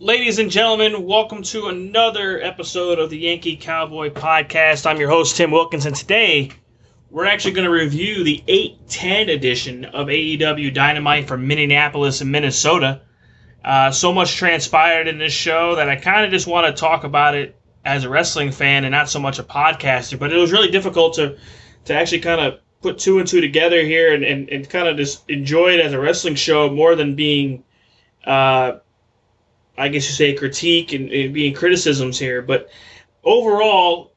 Ladies and gentlemen, welcome to another episode of the Yankee Cowboy Podcast. I'm your host, Tim Wilkinson. Today, we're actually going to review the 810 edition of AEW Dynamite from Minneapolis and Minnesota. Uh, so much transpired in this show that I kind of just want to talk about it as a wrestling fan and not so much a podcaster. But it was really difficult to, to actually kind of put two and two together here and, and, and kind of just enjoy it as a wrestling show more than being. Uh, I guess you say critique and, and being criticisms here, but overall,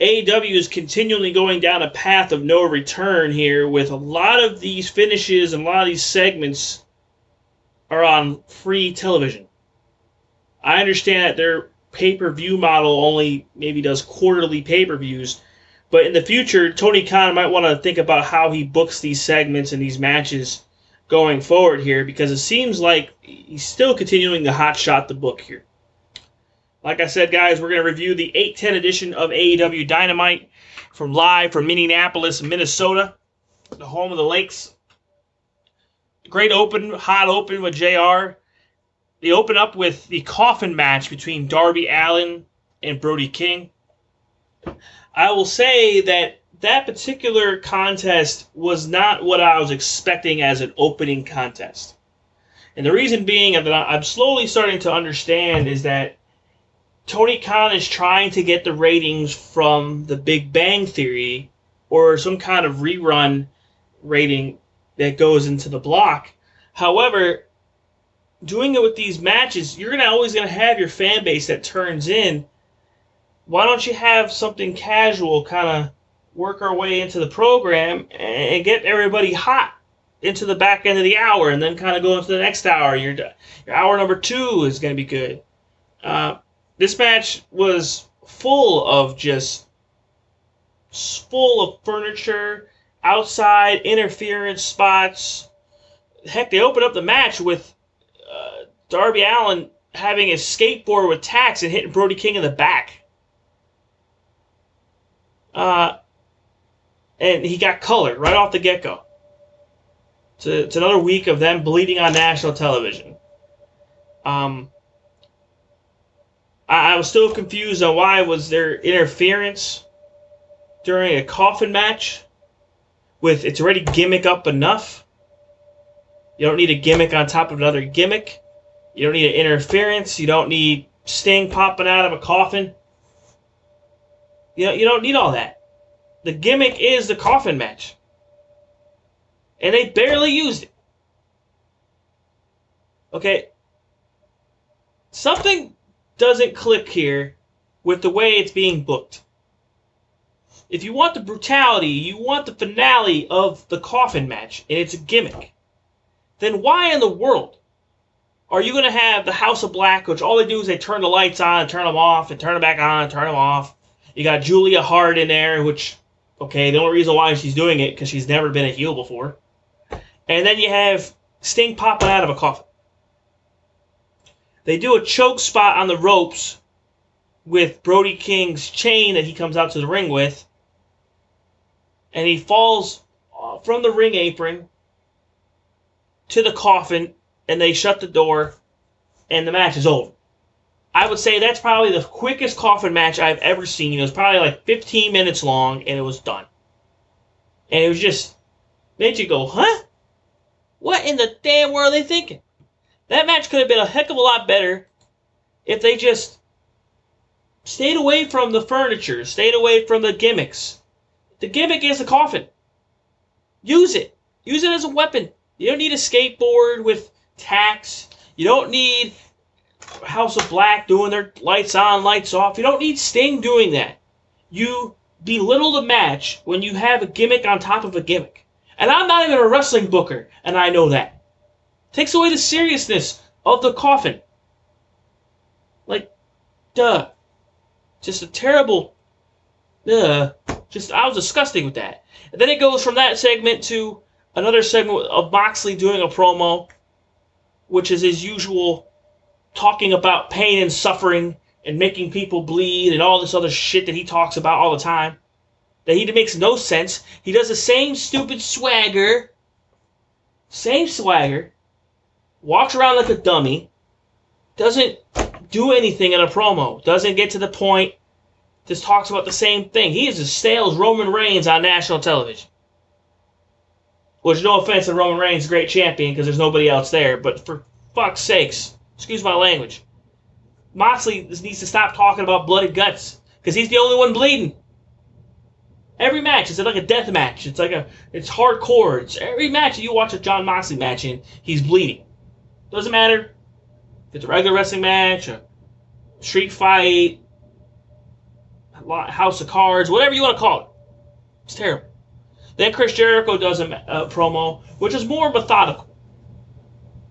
AEW is continually going down a path of no return here with a lot of these finishes and a lot of these segments are on free television. I understand that their pay per view model only maybe does quarterly pay per views, but in the future, Tony Khan might want to think about how he books these segments and these matches going forward here because it seems like he's still continuing to hot shot the book here. Like I said, guys, we're going to review the 810 edition of AEW Dynamite from live from Minneapolis, Minnesota, the home of the Lakes. Great open, hot open with JR. They open up with the coffin match between Darby Allin and Brody King. I will say that that particular contest was not what I was expecting as an opening contest. And the reason being that I'm slowly starting to understand is that Tony Khan is trying to get the ratings from the Big Bang Theory or some kind of rerun rating that goes into the block. However, doing it with these matches, you're gonna always gonna have your fan base that turns in. Why don't you have something casual kind of work our way into the program and get everybody hot into the back end of the hour and then kind of go into the next hour. Your, your hour number two is going to be good. Uh, this match was full of just full of furniture, outside interference spots. Heck, they opened up the match with uh, Darby Allin having a skateboard with tacks and hitting Brody King in the back. Uh, and he got colored right off the get go. It's, it's, another week of them bleeding on national television. Um, I, I was still confused on why was there interference during a coffin match with it's already gimmick up enough. You don't need a gimmick on top of another gimmick. You don't need an interference. You don't need Sting popping out of a coffin. You know, you don't need all that. The gimmick is the coffin match. And they barely used it. Okay. Something doesn't click here with the way it's being booked. If you want the brutality, you want the finale of the coffin match, and it's a gimmick, then why in the world are you going to have the House of Black, which all they do is they turn the lights on and turn them off and turn them back on and turn them off? You got Julia Hart in there, which Okay, the only reason why she's doing it because she's never been a heel before. And then you have Sting popping out of a coffin. They do a choke spot on the ropes with Brody King's chain that he comes out to the ring with. And he falls uh, from the ring apron to the coffin, and they shut the door, and the match is over. I would say that's probably the quickest coffin match I've ever seen. It was probably like 15 minutes long, and it was done. And it was just made you go, huh? What in the damn world are they thinking? That match could have been a heck of a lot better if they just stayed away from the furniture, stayed away from the gimmicks. The gimmick is the coffin. Use it. Use it as a weapon. You don't need a skateboard with tacks. You don't need House of Black doing their lights on, lights off. You don't need Sting doing that. You belittle the match when you have a gimmick on top of a gimmick. And I'm not even a wrestling booker, and I know that. Takes away the seriousness of the coffin. Like, duh. Just a terrible. Duh. Just, I was disgusting with that. And then it goes from that segment to another segment of Moxley doing a promo, which is his usual talking about pain and suffering and making people bleed and all this other shit that he talks about all the time. That he makes no sense. He does the same stupid swagger, same swagger, walks around like a dummy, doesn't do anything in a promo, doesn't get to the point, just talks about the same thing. He is as stale as Roman Reigns on national television. Which, no offense to Roman Reigns, great champion, because there's nobody else there, but for fuck's sakes, excuse my language, Moxley needs to stop talking about bloody guts, because he's the only one bleeding. Every match is like a death match. It's like a it's hardcore. It's every match you watch a John Moxley match in, he's bleeding. Doesn't matter if it's a regular wrestling match, a street fight, house of cards, whatever you want to call it. It's terrible. Then Chris Jericho does a, a promo, which is more methodical.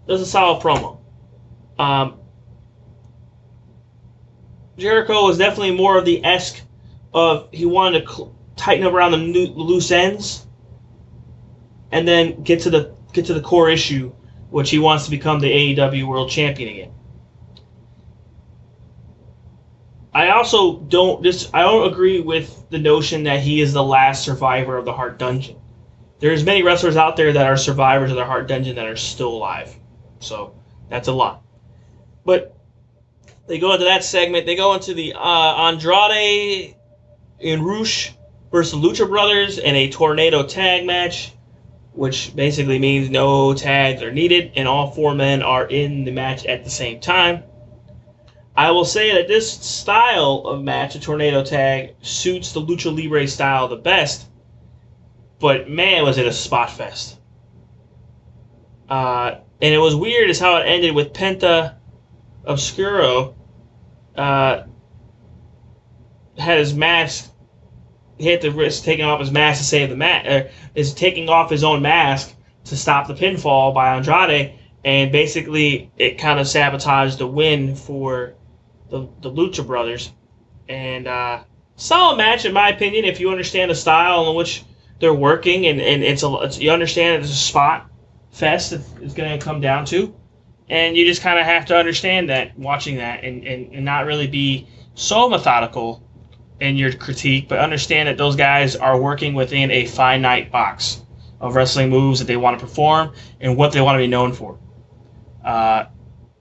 Does a solid promo. Um, Jericho was definitely more of the esque of he wanted to cl- tighten up around the new, loose ends, and then get to the get to the core issue, which he wants to become the AEW World Champion again. I also don't this I don't agree with the notion that he is the last survivor of the Hart Dungeon. There's many wrestlers out there that are survivors of the Hart Dungeon that are still alive. So that's a lot. But they go into that segment. They go into the uh, Andrade and versus Lucha Brothers in a tornado tag match, which basically means no tags are needed, and all four men are in the match at the same time. I will say that this style of match, a tornado tag, suits the Lucha Libre style the best. But man, was it a spot fest. Uh, and it was weird as how it ended with Penta Oscuro uh, had his mask. He had to risk taking off his mask to save the mask. Uh, is taking off his own mask to stop the pinfall by Andrade, and basically it kind of sabotaged the win for the, the Lucha Brothers. And uh, solid match, in my opinion, if you understand the style in which they're working, and, and it's a it's, you understand it's a spot fest it's going to come down to. And you just kind of have to understand that watching that and, and, and not really be so methodical in your critique, but understand that those guys are working within a finite box of wrestling moves that they want to perform and what they want to be known for. Uh,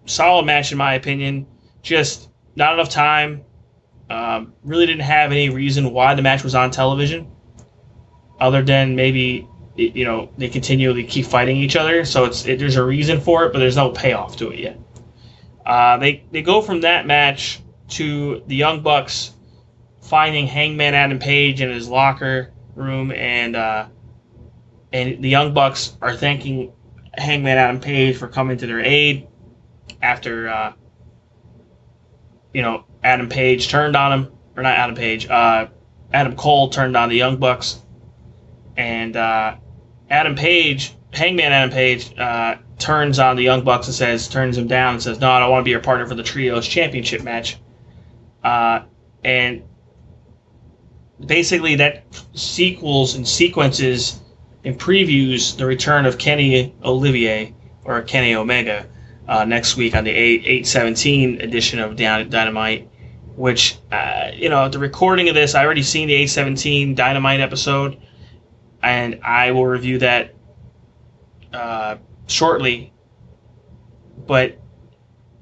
solid match, in my opinion. Just not enough time. Um, really didn't have any reason why the match was on television, other than maybe you know they continually keep fighting each other. So it's it, there's a reason for it, but there's no payoff to it yet. Uh, they they go from that match to the Young Bucks finding Hangman Adam Page in his locker room, and uh, and the Young Bucks are thanking Hangman Adam Page for coming to their aid after uh, you know, Adam Page turned on him, or not Adam Page, uh, Adam Cole turned on the Young Bucks, and uh, Adam Page, Hangman Adam Page, uh, turns on the Young Bucks and says, turns him down and says, "No, I don't want to be your partner for the trios championship match." Uh, and basically, that sequels and sequences and previews the return of Kenny Olivier or Kenny Omega uh, next week on the 8, 817 edition of Dynamite, which, uh, you know, the recording of this, I already seen the 817 Dynamite episode, and I will review that uh, shortly. But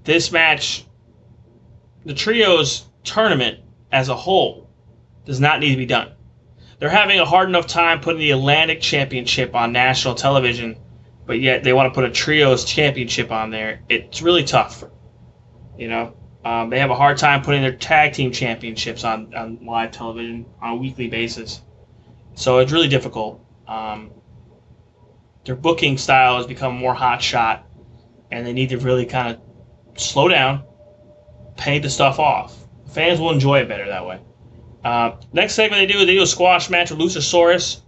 this match, the Trios tournament as a whole, does not need to be done. They're having a hard enough time putting the Atlantic Championship on national television but yet they want to put a trios championship on there. It's really tough. You know, um, they have a hard time putting their tag team championships on, on live television on a weekly basis. So it's really difficult. Um, their booking style has become more hot shot, and they need to really kind of slow down, pay the stuff off. Fans will enjoy it better that way. Uh, next segment they do, they do a squash match with Luchasaurus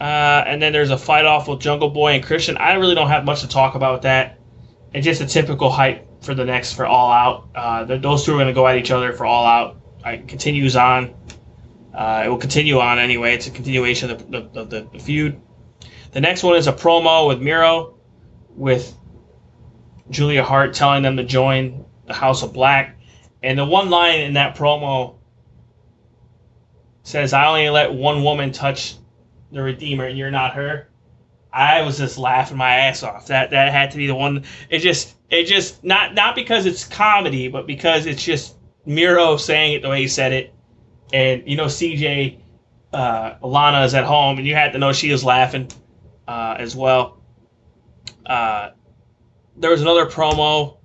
uh, and then there's a fight off with Jungle Boy and Christian. I really don't have much to talk about that. It's just a typical hype for the next for All Out. Uh, those two are going to go at each other for All Out. It continues on. Uh, it will continue on anyway. It's a continuation of the, the, the, the, feud. The next one is a promo with Miro, with Julia Hart telling them to join the House of Black. And the one line in that promo says, I only let one woman touch the Redeemer and you're not her, I was just laughing my ass off. That that had to be the one. It just it just not not because it's comedy, but because it's just Miro saying it the way he said it, and you know CJ, uh, Lana is at home, and you had to know she was laughing uh, as well. Uh, there was another promo.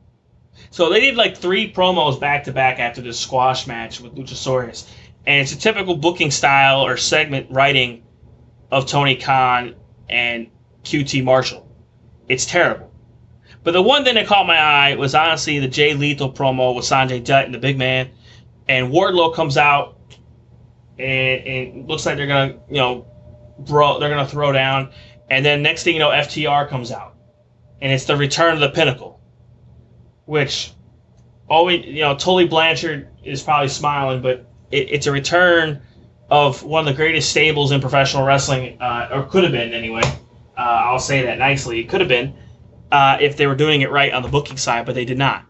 So they did like three promos back to back after this squash match with Luchasaurus, and it's a typical booking style or segment writing of Tony Khan and QT Marshall. It's terrible. But the one thing that caught my eye was honestly the Jay Lethal promo with Sanjay Dutt and the big man. And Wardlow comes out and, and looks like they're gonna, you know, bro, they're gonna throw down. And then next thing you know, FTR comes out, and it's the return of the Pinnacle, which always, you know, Tully Blanchard is probably smiling, but it, it's a return of one of the greatest stables in professional wrestling, uh, or could have been anyway. Uh, I'll say that nicely. It could have been uh, if they were doing it right on the booking side, but they did not.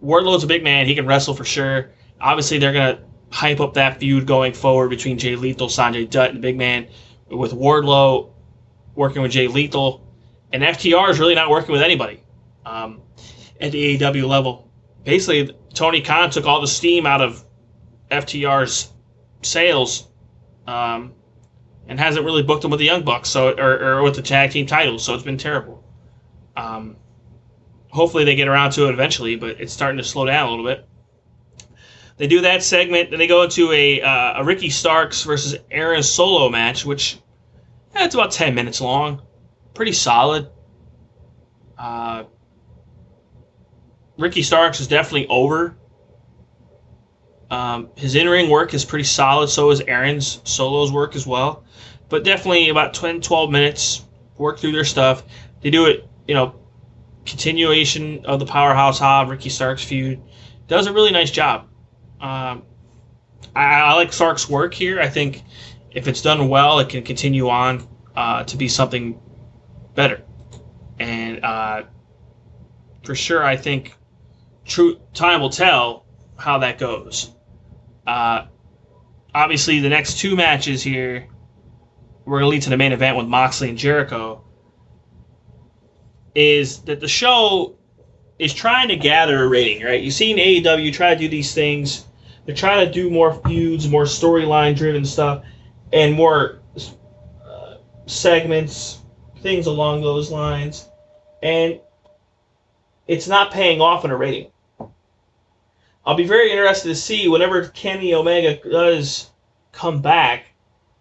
Wardlow's a big man; he can wrestle for sure. Obviously, they're gonna hype up that feud going forward between Jay Lethal, Sanjay Dutt, and big man, with Wardlow working with Jay Lethal, and FTR is really not working with anybody um, at the AEW level. Basically, Tony Khan took all the steam out of FTR's sails, um, and hasn't really booked them with the Young Bucks, so or, or with the tag team titles. So it's been terrible. Um, hopefully they get around to it eventually, but it's starting to slow down a little bit. They do that segment, then they go into a, uh, a Ricky Starks versus Aaron Solo match, which yeah, it's about 10 minutes long. Pretty solid. Uh, Ricky Starks is definitely over. Um, his in ring work is pretty solid, so is Aaron's solos work as well. But definitely about 10, 12 minutes, work through their stuff. They do it, you know, continuation of the Powerhouse Hobb, Ricky Starks feud. Does a really nice job. Um, I, I, like Starks' work here. I think if it's done well, it can continue on uh, to be something better. And uh, for sure, I think true time will tell how that goes. Uh, obviously, the next two matches here we're to lead to the main event with Moxley and Jericho. Is that the show is trying to gather a rating, right? You've seen AEW try to do these things. They're trying to do more feuds, more storyline driven stuff, and more uh, segments, things along those lines. And it's not paying off in a rating. I'll be very interested to see whenever Kenny Omega does come back,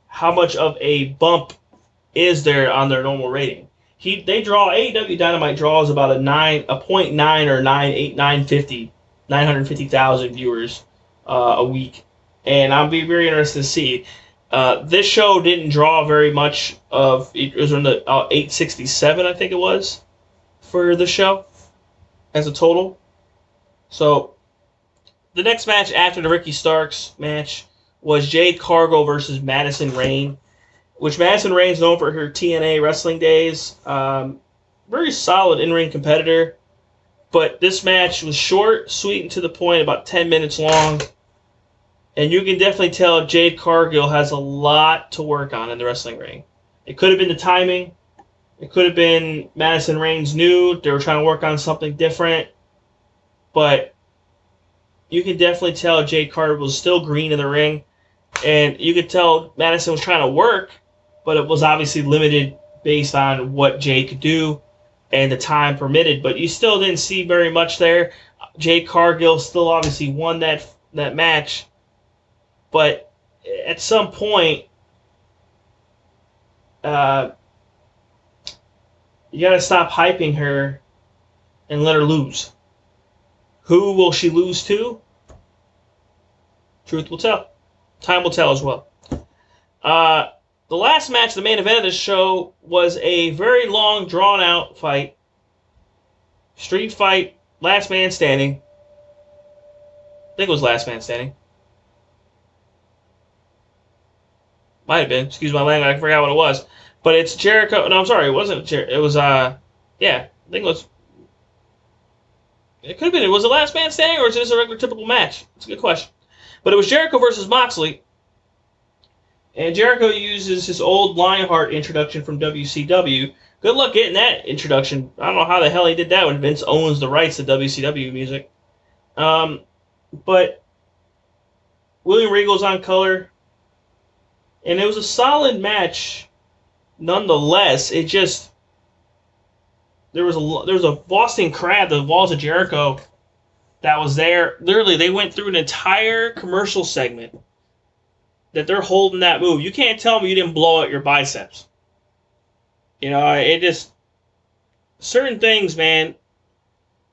how much of a bump is there on their normal rating. He they draw AEW Dynamite draws about a nine a point nine or nine eight nine fifty nine hundred fifty thousand viewers a week, and I'll be very interested to see. Uh, this show didn't draw very much of it was in the uh, 867 I think it was for the show as a total. So the next match after the Ricky Starks match was Jade Cargill versus Madison Rayne, which Madison Rayne's known for her TNA wrestling days. Um, very solid in ring competitor, but this match was short, sweet, and to the point, about 10 minutes long. And you can definitely tell Jade Cargill has a lot to work on in the wrestling ring. It could have been the timing. It could have been Madison Rayne's new. They were trying to work on something different. But you can definitely tell Jade Cargill was still green in the ring, and you could tell Madison was trying to work, but it was obviously limited based on what Jade could do and the time permitted. But you still didn't see very much there. Jade Cargill still obviously won that that match, but at some point, uh, you got to stop hyping her and let her lose. Who will she lose to? Truth will tell. Time will tell as well. Uh, the last match, the main event of this show, was a very long, drawn out fight. Street fight, last man standing. I think it was last man standing. Might have been. Excuse my language. I forgot what it was. But it's Jericho. No, I'm sorry. It wasn't. Jer- it was. Uh, yeah. I think it was it could have been. It was a last man standing, or is it just a regular typical match? It's a good question. But it was Jericho versus Moxley. And Jericho uses his old Lionheart introduction from WCW, good luck getting that introduction. I don't know how the hell he did that when Vince owns the rights to WCW music. Um, but William Regal's on color, and it was a solid match. Nonetheless, it just there was a there was a Boston crab, the Walls of Jericho, that was there. Literally, they went through an entire commercial segment that they're holding that move. You can't tell me you didn't blow out your biceps. You know, it just certain things, man.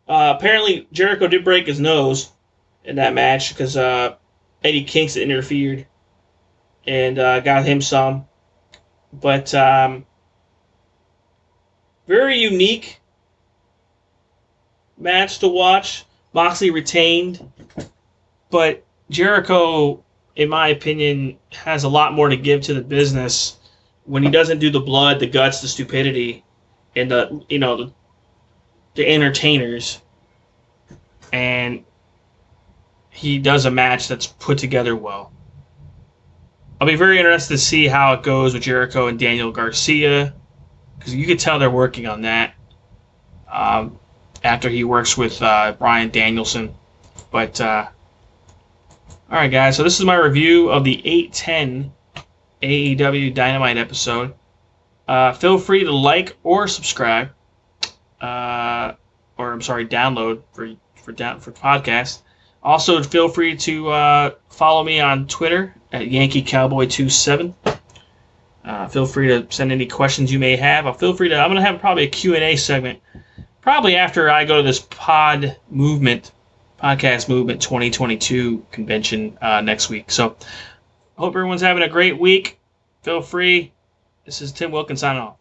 Uh, apparently, Jericho did break his nose in that match because uh, Eddie Kingston interfered and uh, got him some. But um, very unique match to watch. Moxley retained, but Jericho, in my opinion, has a lot more to give to the business when he doesn't do the blood, the guts, the stupidity, and the you know the, the entertainers, and he does a match that's put together well. I'll be very interested to see how it goes with Jericho and Daniel Garcia because you could tell they're working on that. Um, after he works with uh, Bryan Danielson. But uh, all right, guys. So this is my review of the 810 AEW Dynamite episode. Uh, feel free to like or subscribe, uh, or I'm sorry, download for for down for podcast. Also, feel free to uh, follow me on Twitter at Yankee Cowboy 27. Uh, feel free to send any questions you may have. I'll feel free to. I'm going to have probably a Q and A segment probably after I go to this pod movement, podcast movement 2022 convention uh, next week. So, hope everyone's having a great week. Feel free. This is Tim Wilkins signing off.